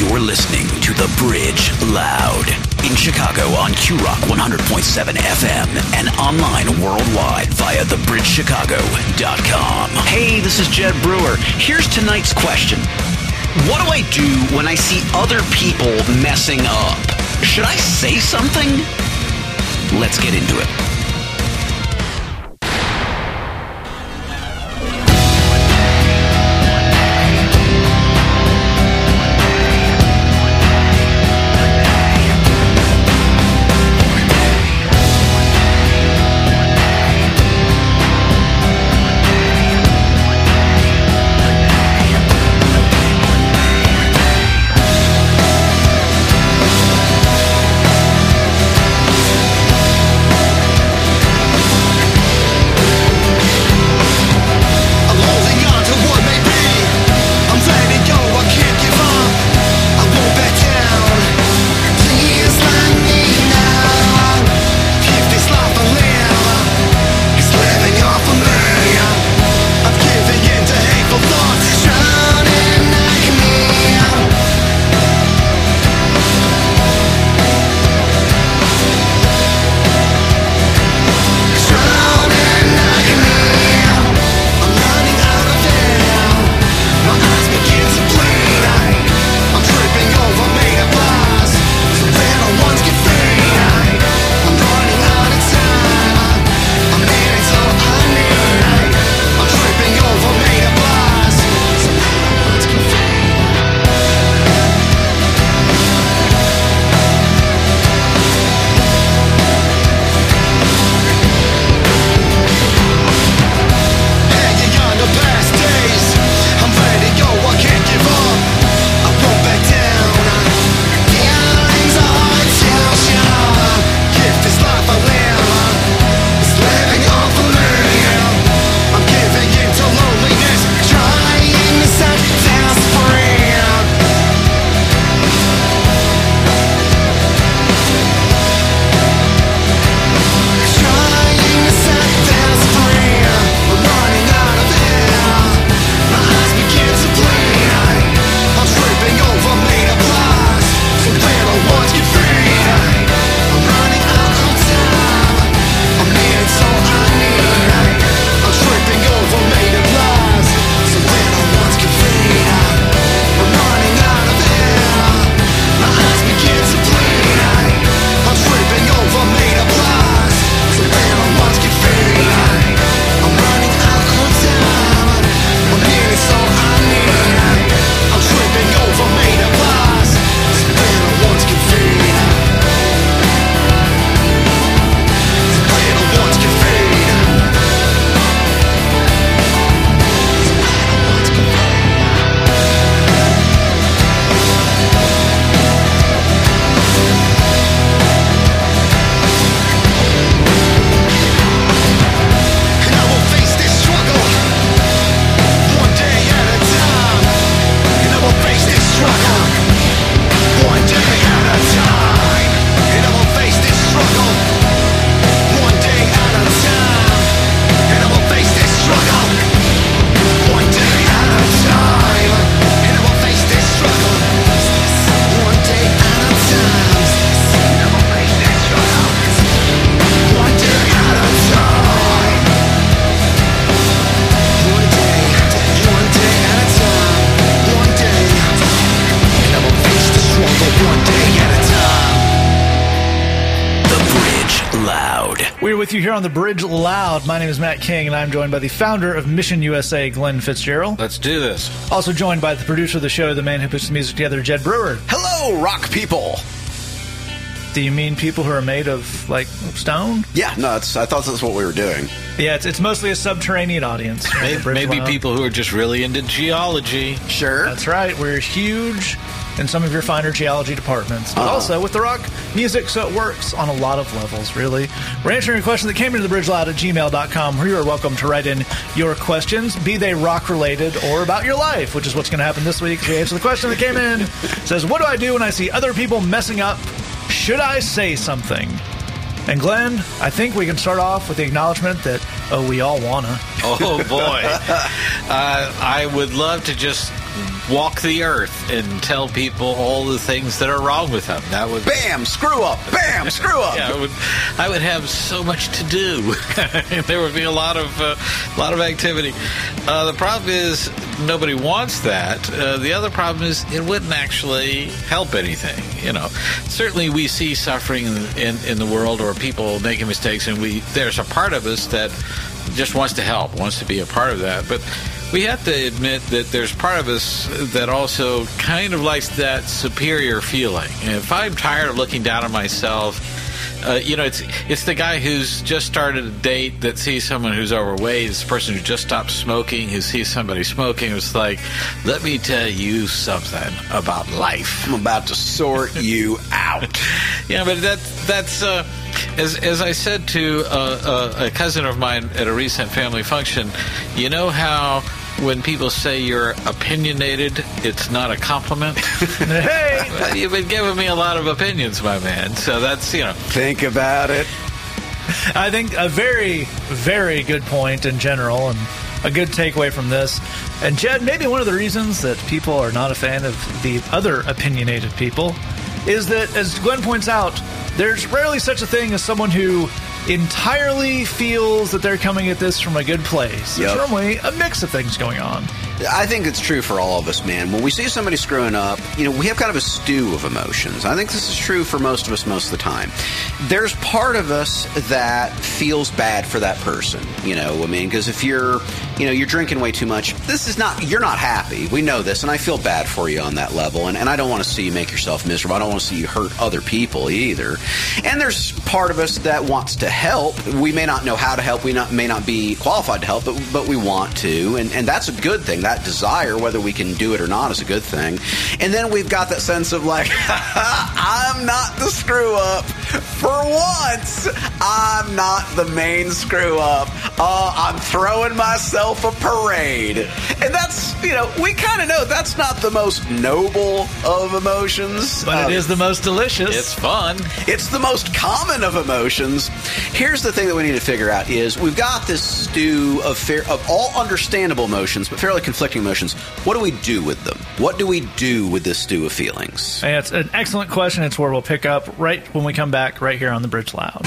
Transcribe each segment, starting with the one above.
You're listening to The Bridge Loud in Chicago on QRock 100.7 FM and online worldwide via thebridgechicago.com. Hey, this is Jed Brewer. Here's tonight's question What do I do when I see other people messing up? Should I say something? Let's get into it. With you here on the Bridge Loud. My name is Matt King, and I'm joined by the founder of Mission USA, Glenn Fitzgerald. Let's do this. Also joined by the producer of the show, the man who puts the music together, Jed Brewer. Hello, rock people. Do you mean people who are made of like stone? Yeah, no, it's, I thought that's what we were doing. Yeah, it's, it's mostly a subterranean audience. here on the Maybe, maybe people who are just really into geology. Sure. That's right. We're huge in some of your finer geology departments, but Uh-huh. also with the rock music, so it works on a lot of levels, really. We're answering a question that came into the bridgeloud at gmail.com, where you are welcome to write in your questions, be they rock related or about your life, which is what's going to happen this week. as We answer the question that came in. It says, What do I do when I see other people messing up? Should I say something? And Glenn, I think we can start off with the acknowledgement that, oh, we all wanna. Oh boy, uh, I would love to just walk the earth and tell people all the things that are wrong with them. That would Bam, screw up. Bam, screw up. yeah, I would, I would have so much to do. there would be a lot of, uh, lot of activity. Uh, the problem is nobody wants that. Uh, the other problem is it wouldn't actually help anything. You know, certainly we see suffering in, in, in the world or people making mistakes, and we there's a part of us that just wants to help, wants to be a part of that, but. We have to admit that there's part of us that also kind of likes that superior feeling. If I'm tired of looking down on myself, uh, you know, it's it's the guy who's just started a date that sees someone who's overweight. It's the person who just stopped smoking who sees somebody smoking. It's like, let me tell you something about life. I'm about to sort you out. Yeah, but that that's uh, as as I said to uh, uh, a cousin of mine at a recent family function. You know how when people say you're opinionated, it's not a compliment. Hey, You've been giving me a lot of opinions, my man. So that's you know. Think about it. I think a very, very good point in general, and a good takeaway from this. And Jed, maybe one of the reasons that people are not a fan of the other opinionated people is that, as Glenn points out, there's rarely such a thing as someone who entirely feels that they're coming at this from a good place. There's normally a mix of things going on. I think it's true for all of us, man. When we see somebody screwing up, you know, we have kind of a stew of emotions. I think this is true for most of us most of the time. There's part of us that feels bad for that person, you know, I mean, because if you're, you know, you're drinking way too much, this is not, you're not happy. We know this, and I feel bad for you on that level, and, and I don't want to see you make yourself miserable. I don't want to see you hurt other people either. And there's part of us that wants to help. We may not know how to help, we not, may not be qualified to help, but, but we want to, and, and that's a good thing. That desire, whether we can do it or not, is a good thing. And then we've got that sense of like, I'm not the screw up. For once, I'm not the main screw up. Uh, I'm throwing myself a parade. And that's, you know, we kind of know that's not the most noble of emotions. But Um, it is the most delicious. It's fun. it's the most common of emotions. Here's the thing that we need to figure out is we've got this stew of fair, of all understandable emotions, but fairly conflicting emotions. What do we do with them? What do we do with this stew of feelings? It's an excellent question. It's where we'll pick up right when we come back, right here on the Bridge Loud.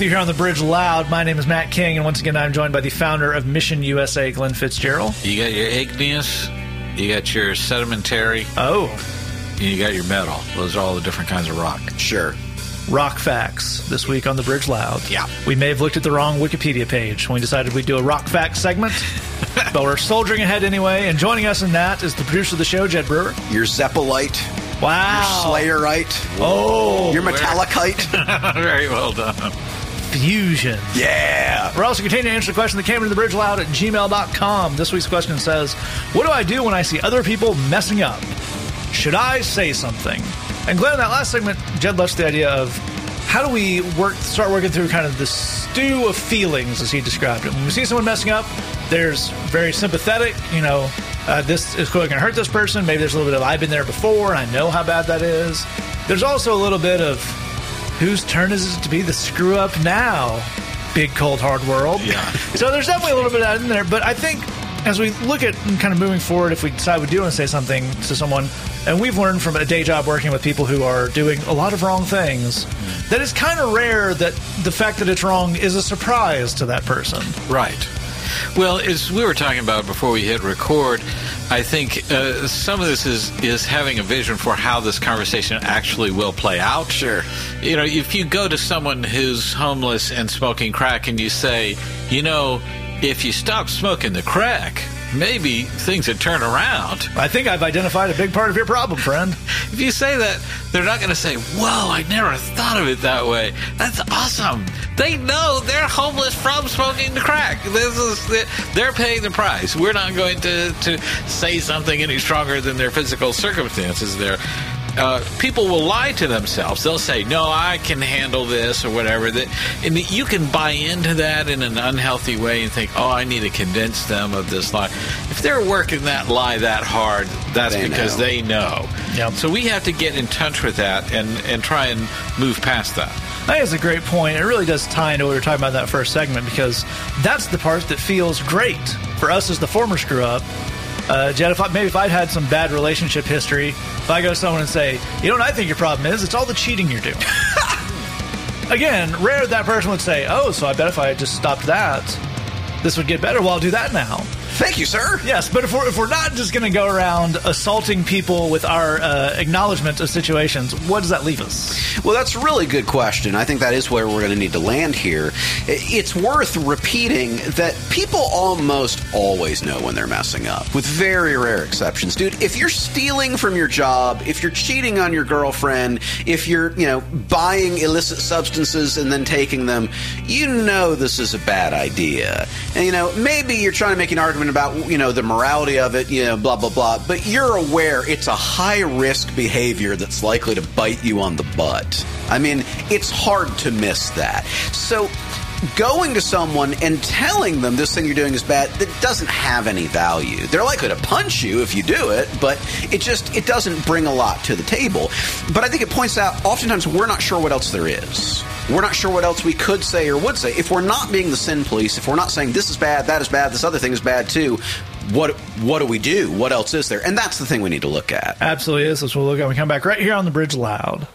With you here on the Bridge Loud. My name is Matt King, and once again, I'm joined by the founder of Mission USA, Glenn Fitzgerald. You got your igneous, you got your sedimentary, Oh, and you got your metal. Those are all the different kinds of rock. Sure. rock facts this week on the Bridge Loud. Yeah. We may have looked at the wrong Wikipedia page when we decided we'd do a rock facts segment, but we're soldiering ahead anyway. And joining us in that is the producer of the show, Jed Brewer. Your Zeppelite, Wow. your Slayerite, Oh, your Metallicite. Very well done. Fusion. yeah. We're also continuing to answer the question that came into the bridge loud at gmail.com. This week's question says, What do I do when I see other people messing up? Should I say something? And Glenn, in that last segment, Jed left the idea of how do we work start working through kind of the stew of feelings as he described it. When we see someone messing up, there's very sympathetic, you know, uh, this is going to hurt this person. Maybe there's a little bit of I've been there before and I know how bad that is. There's also a little bit of whose turn is it to be the screw up now? Big cold hard world. Yeah. so there's definitely a little bit of that in there, but I think as we look at kind of moving forward, if we decide we do want to say something to someone, and we've learned from a day job working with people who are doing a lot of wrong things, mm. that it's kind of rare that the fact that it's wrong is a surprise to that person. Right. Well, as we were talking about before we hit record, I think uh, some of this is is having a vision for how this conversation actually will play out. Sure. You know, if you go to someone who's homeless and smoking crack and you say, you know, if you stop smoking the crack, maybe things would turn around. I think I've identified a big part of your problem, friend. If you say that, they're not going to say, Whoa, I never thought of it that way. That's awesome. They know they're homeless from smoking the crack. This is They're paying the price. We're not going to, to say something any stronger than their physical circumstances there. Uh, people will lie to themselves. They'll say, "No, I can handle this" or whatever. That, and you can buy into that in an unhealthy way and think, "Oh, I need to convince them of this lie." If they're working that lie that hard, that's They because know. they know. Yep. So we have to get in touch with that and and try and move past that. That is a great point. It really does tie into what we were talking about in that first segment because that's the part that feels great for us as the former screw up. Uh, Jed, if I, maybe if I'd had some bad relationship history, if I go to someone and say, you know what I think your problem is? It's all the cheating you're doing. Again, rare that person would say, oh, so I bet if I just stopped that, this would get better. Well, I'll do that now. Thank you, sir. Yes, but if we're, if we're not just going to go around assaulting people with our uh, acknowledgement of situations, what does that leave us? Well, that's a really good question. I think that is where we're going to need to land here. It's worth repeating that people almost always know when they're messing up, with very rare exceptions. Dude, if you're stealing from your job, if you're cheating on your girlfriend, if you're, you know, buying illicit substances and then taking them, you know this is a bad idea. And, you know, maybe you're trying to make an argument about, you know, the morality of it, you know, blah, blah, blah, but you're aware it's a high risk behavior that's likely to bite you on the butt. I mean, it's hard to miss that. So, going to someone and telling them this thing you're doing is bad that doesn't have any value. They're likely to punch you if you do it, but it just it doesn't bring a lot to the table. But I think it points out oftentimes we're not sure what else there is. We're not sure what else we could say or would say. If we're not being the sin police, if we're not saying this is bad, that is bad, this other thing is bad too, what what do we do? What else is there? And that's the thing we need to look at. Absolutely is. That's what we'll look at when we come back right here on the Bridge Loud.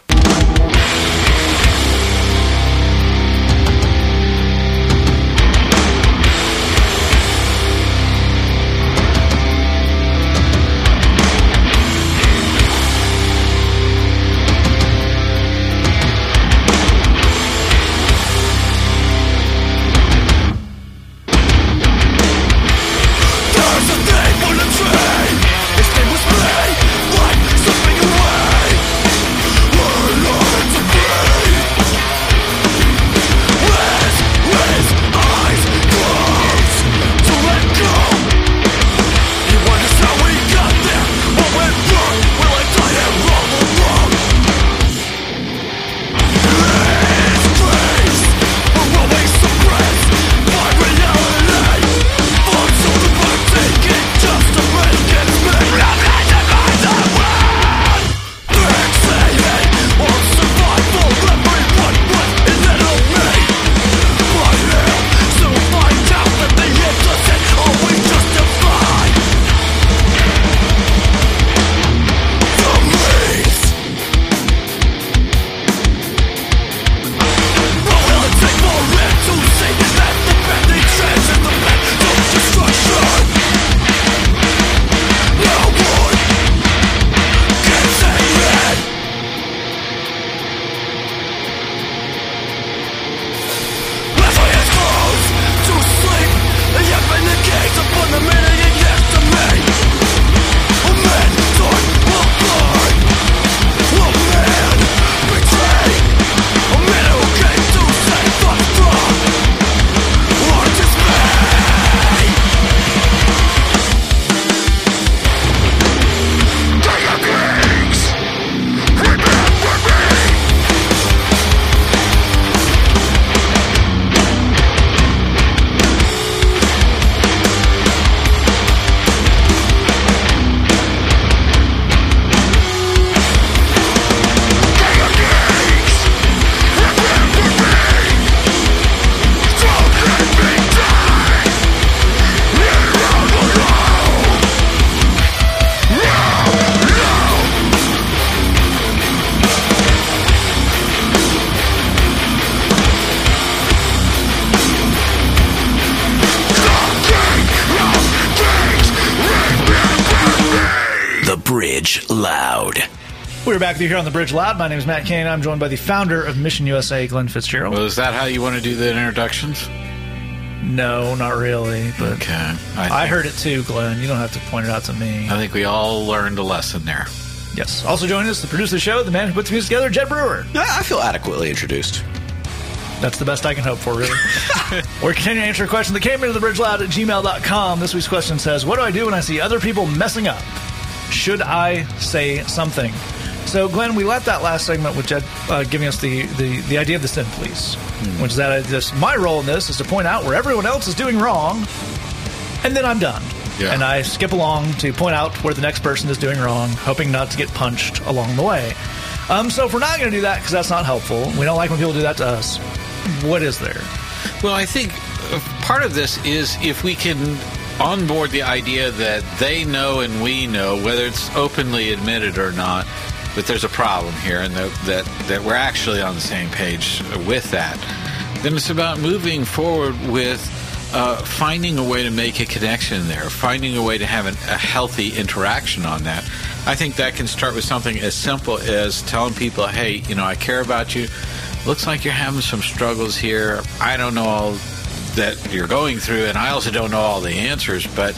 Back with you here on the Bridge Loud. My name is Matt Kane. I'm joined by the founder of Mission USA, Glenn Fitzgerald. Well, is that how you want to do the introductions? no, not really, but Okay. I think- heard it too, Glenn. You don't have to point it out to me. I think we all learned a lesson there. Yes. Also joining us, the producer of the show, the man who puts the music together, Jed Brewer. Yeah, I feel adequately introduced. That's the best I can hope for, really. We're continuing to answer a question that came into the bridge loud at gmail.com. This week's question says, What do I do when I see other people messing up? Should I say something? So, Glenn, we left that last segment with Jed uh, giving us the, the, the idea of the sin police, which is that I just, my role in this is to point out where everyone else is doing wrong, and then I'm done. Yeah. And I skip along to point out where the next person is doing wrong, hoping not to get punched along the way. Um, so, if we're not going to do that because that's not helpful, we don't like when people do that to us, what is there? Well, I think uh, part of this is if we can onboard the idea that they know and we know, whether it's openly admitted or not, that there's a problem here and that, that, that we're actually on the same page with that, then it's about moving forward with uh, finding a way to make a connection there, finding a way to have an, a healthy interaction on that. I think that can start with something as simple as telling people, hey, you know, I care about you. Looks like you're having some struggles here. I don't know all that you're going through, and I also don't know all the answers, but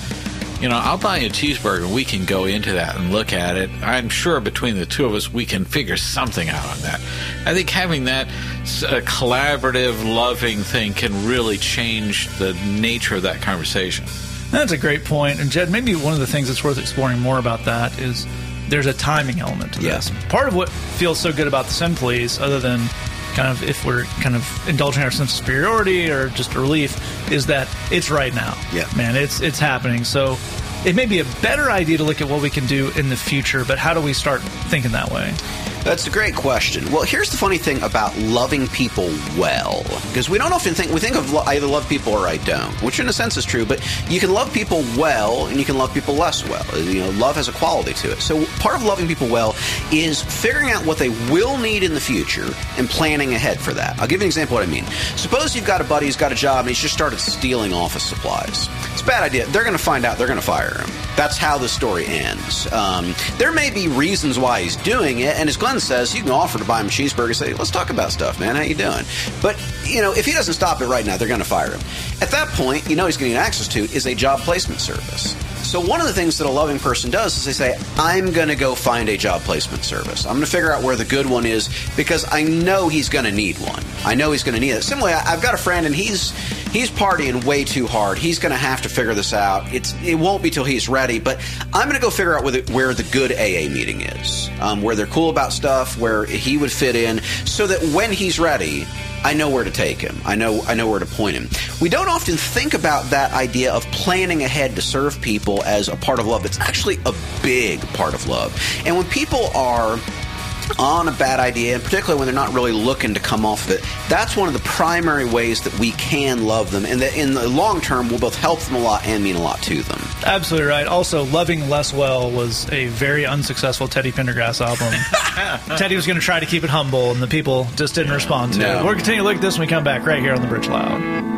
you know, I'll buy you a cheeseburger and we can go into that and look at it. I'm sure between the two of us, we can figure something out on that. I think having that a collaborative, loving thing can really change the nature of that conversation. That's a great point. And Jed, maybe one of the things that's worth exploring more about that is there's a timing element to Yes. this. Part of what feels so good about the Sin Police, other than kind of if we're kind of indulging our sense of superiority or just a relief, is that it's right now. Yeah. Man, it's it's happening. So it may be a better idea to look at what we can do in the future, but how do we start thinking that way? That's a great question. Well, here's the funny thing about loving people well, because we don't often think we think of lo- I either love people or I don't, which in a sense is true. But you can love people well, and you can love people less well. You know, love has a quality to it. So part of loving people well is figuring out what they will need in the future and planning ahead for that. I'll give you an example of what I mean. Suppose you've got a buddy who's got a job and he's just started stealing office supplies. It's a bad idea. They're going to find out. They're going to fire him. That's how the story ends. Um, there may be reasons why he's doing it, and as Glenn says, you can offer to buy him a cheeseburger and say, "Let's talk about stuff, man. How you doing?" But you know, if he doesn't stop it right now, they're going to fire him. At that point, you know, he's going to get access to is a job placement service. So one of the things that a loving person does is they say, "I'm going to go find a job placement service. I'm going to figure out where the good one is because I know he's going to need one. I know he's going to need it." Similarly, I've got a friend and he's he's partying way too hard. He's going to have to figure this out. It's it won't be till he's ready, but I'm going to go figure out where the, where the good AA meeting is, um, where they're cool about stuff, where he would fit in, so that when he's ready. I know where to take him. I know I know where to point him. We don't often think about that idea of planning ahead to serve people as a part of love. It's actually a big part of love. And when people are on a bad idea, and particularly when they're not really looking to come off of it, that's one of the primary ways that we can love them, and that in the long term will both help them a lot and mean a lot to them. Absolutely right. Also, Loving Less Well was a very unsuccessful Teddy Pendergrass album. Teddy was going to try to keep it humble, and the people just didn't respond to No. it. We're going to continue to look at this when we come back right here on the Bridge Loud.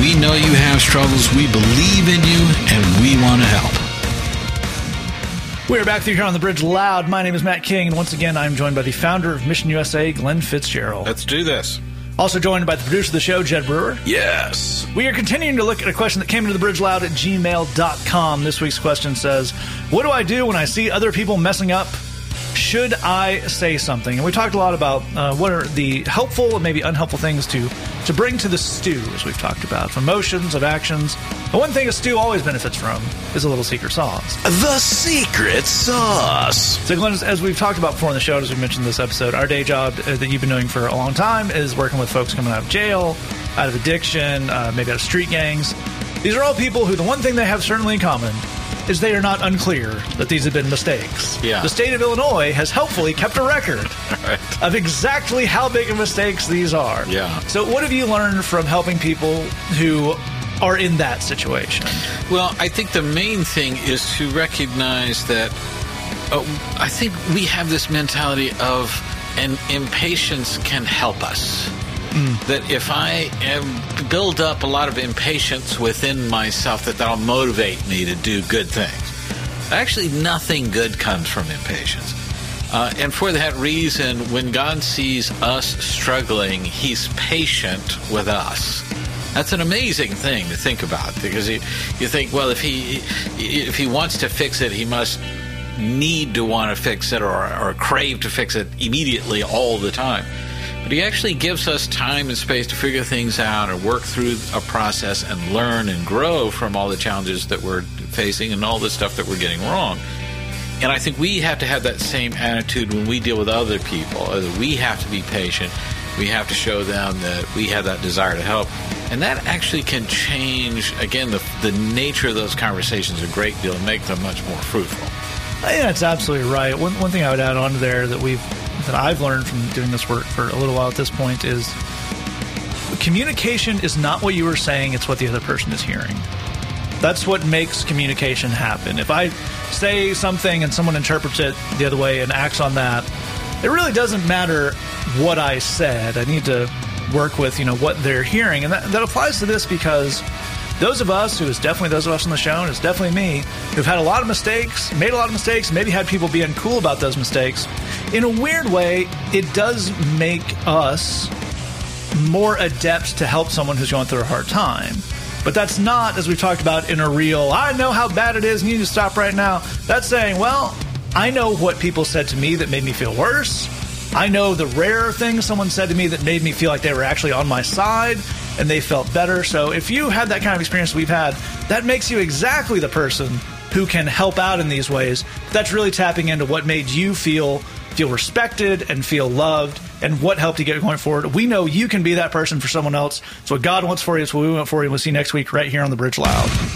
We know you have struggles. We believe in you and we want to help. We are back with you here on the bridge loud. My name is Matt King, and once again, I'm joined by the founder of Mission USA, Glenn Fitzgerald. Let's do this. Also joined by the producer of the show, Jed Brewer. Yes. We are continuing to look at a question that came into the bridge loud at gmail.com. This week's question says, What do I do when I see other people messing up? Should I say something? And we talked a lot about uh, what are the helpful and maybe unhelpful things to, to bring to the stew, as we've talked about, of emotions, of actions. The one thing a stew always benefits from is a little secret sauce. The secret sauce. So, Glenn, as- we've talked about before in the show, as we mentioned this episode, our day job uh, that you've been doing for a long time is working with folks coming out of jail, out of addiction, uh, maybe out of street gangs. These are all people who the one thing they have certainly in common is they are not unclear that these have been mistakes. Yeah. The state of Illinois has helpfully kept a record Right. of exactly how big of mistakes these are. Yeah. So, what have you learned from helping people who are in that situation? Well, I think the main thing is to recognize that uh, I think we have this mentality of and impatience can help us. That if I am, build up a lot of impatience within myself, that that'll motivate me to do good things. Actually, nothing good comes from impatience. Uh, and for that reason, when God sees us struggling, He's patient with us. That's an amazing thing to think about because you, you think, well, if he if he wants to fix it, he must need to want to fix it or, or crave to fix it immediately all the time. But he actually gives us time and space to figure things out or work through a process and learn and grow from all the challenges that we're facing and all the stuff that we're getting wrong. And I think we have to have that same attitude when we deal with other people. Uh, We have to be patient. We have to show them that we have that desire to help. And that actually can change, again, the, the nature of those conversations a great deal and make them much more fruitful. Think that's absolutely right. One, one thing I would add on there that we've that I've learned from doing this work for a little while at this point is communication is not what you are saying; it's what the other person is hearing. That's what makes communication happen. If I say something and someone interprets it the other way and acts on that, it really doesn't matter what I said. I need to work with you know what they're hearing, and that, that applies to this because those of us, who is definitely those of us on the show, and it's definitely me, who've had a lot of mistakes, made a lot of mistakes, maybe had people be uncool about those mistakes. In a weird way, it does make us more adept to help someone who's going through a hard time. But that's not, as we've talked about, in a real, I know how bad it is and you need to stop right now. That's saying, well, I know what people said to me that made me feel worse. I know the rare things someone said to me that made me feel like they were actually on my side and they felt better. So if you had that kind of experience we've had, that makes you exactly the person who can help out in these ways. That's really tapping into what made you feel feel respected and feel loved and what helped you get going forward. We know you can be that person for someone else. It's what God wants for you. It's what we want for you. We'll see you next week right here on the Bridge Loud.